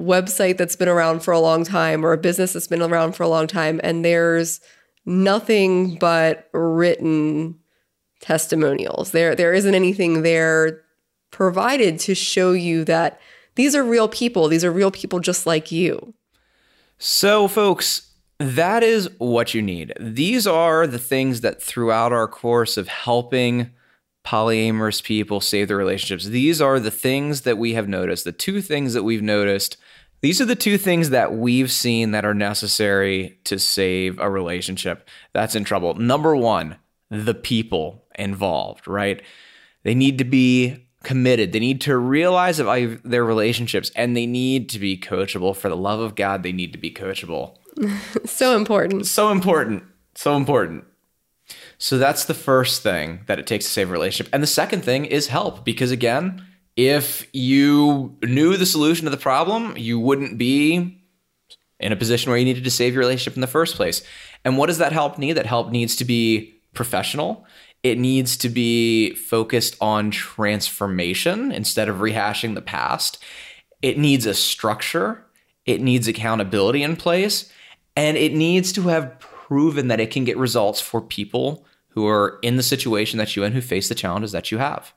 website that's been around for a long time or a business that's been around for a long time and there's nothing but written testimonials. There there isn't anything there provided to show you that these are real people. These are real people just like you. So, folks, that is what you need. These are the things that throughout our course of helping polyamorous people save their relationships, these are the things that we have noticed. The two things that we've noticed. These are the two things that we've seen that are necessary to save a relationship that's in trouble. Number one, the people involved, right? They need to be committed. They need to realize of their relationships and they need to be coachable. For the love of God, they need to be coachable. so important. So important. So important. So that's the first thing that it takes to save a relationship. And the second thing is help because again, if you knew the solution to the problem, you wouldn't be in a position where you needed to save your relationship in the first place. And what does that help need? That help needs to be professional. It needs to be focused on transformation instead of rehashing the past. It needs a structure. It needs accountability in place. And it needs to have proven that it can get results for people who are in the situation that you and who face the challenges that you have.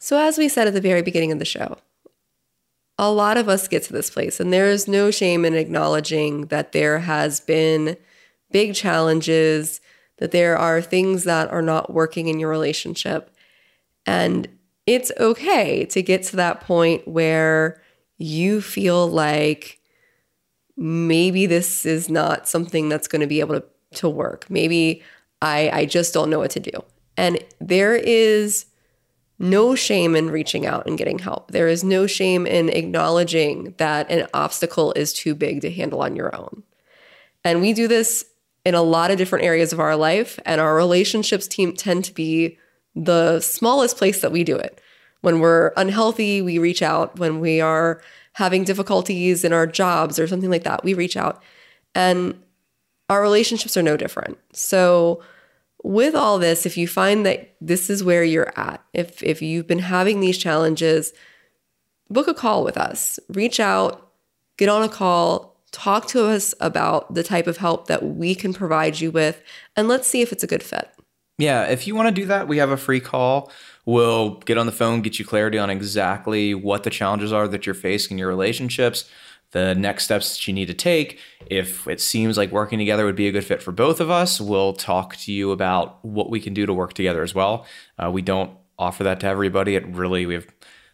So, as we said at the very beginning of the show, a lot of us get to this place, and there is no shame in acknowledging that there has been big challenges, that there are things that are not working in your relationship. And it's okay to get to that point where you feel like maybe this is not something that's going to be able to, to work. Maybe I, I just don't know what to do. And there is no shame in reaching out and getting help. There is no shame in acknowledging that an obstacle is too big to handle on your own. And we do this in a lot of different areas of our life, and our relationships team tend to be the smallest place that we do it. When we're unhealthy, we reach out. When we are having difficulties in our jobs or something like that, we reach out. And our relationships are no different. So, with all this, if you find that this is where you're at, if if you've been having these challenges, book a call with us. Reach out, get on a call, talk to us about the type of help that we can provide you with, and let's see if it's a good fit. Yeah, if you want to do that, we have a free call. We'll get on the phone, get you clarity on exactly what the challenges are that you're facing in your relationships, the next steps that you need to take. If it seems like working together would be a good fit for both of us, we'll talk to you about what we can do to work together as well. Uh, we don't offer that to everybody. It really, we have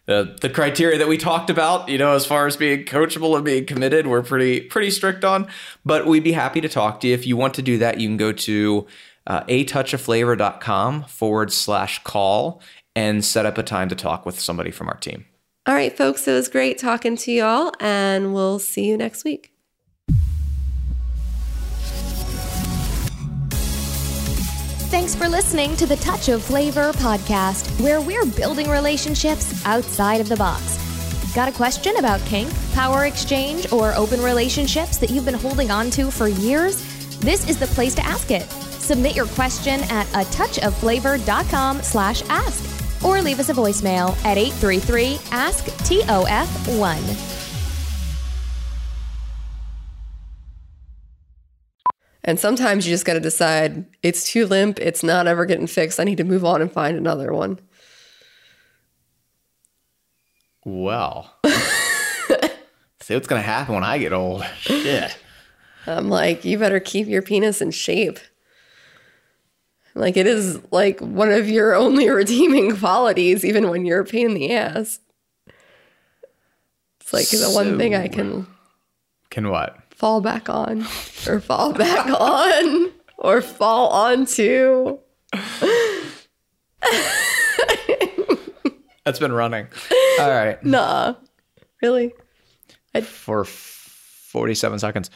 the, the criteria that we talked about, you know, as far as being coachable and being committed, we're pretty, pretty strict on, but we'd be happy to talk to you. If you want to do that, you can go to uh, atouchofflavor.com forward slash call and set up a time to talk with somebody from our team. All right, folks, it was great talking to y'all, and we'll see you next week. Thanks for listening to the Touch of Flavor podcast, where we're building relationships outside of the box. Got a question about kink, power exchange, or open relationships that you've been holding on to for years? This is the place to ask it. Submit your question at a touchofflavor.com slash ask or leave us a voicemail at 833 ask TOF 1. And sometimes you just got to decide it's too limp, it's not ever getting fixed. I need to move on and find another one. Well, see what's going to happen when I get old. Shit. I'm like, you better keep your penis in shape. Like, it is like one of your only redeeming qualities, even when you're a pain in the ass. It's like the one thing I can Can what? fall back on, or fall back on, or fall onto. That's been running. All right. Nah. Really? For 47 seconds.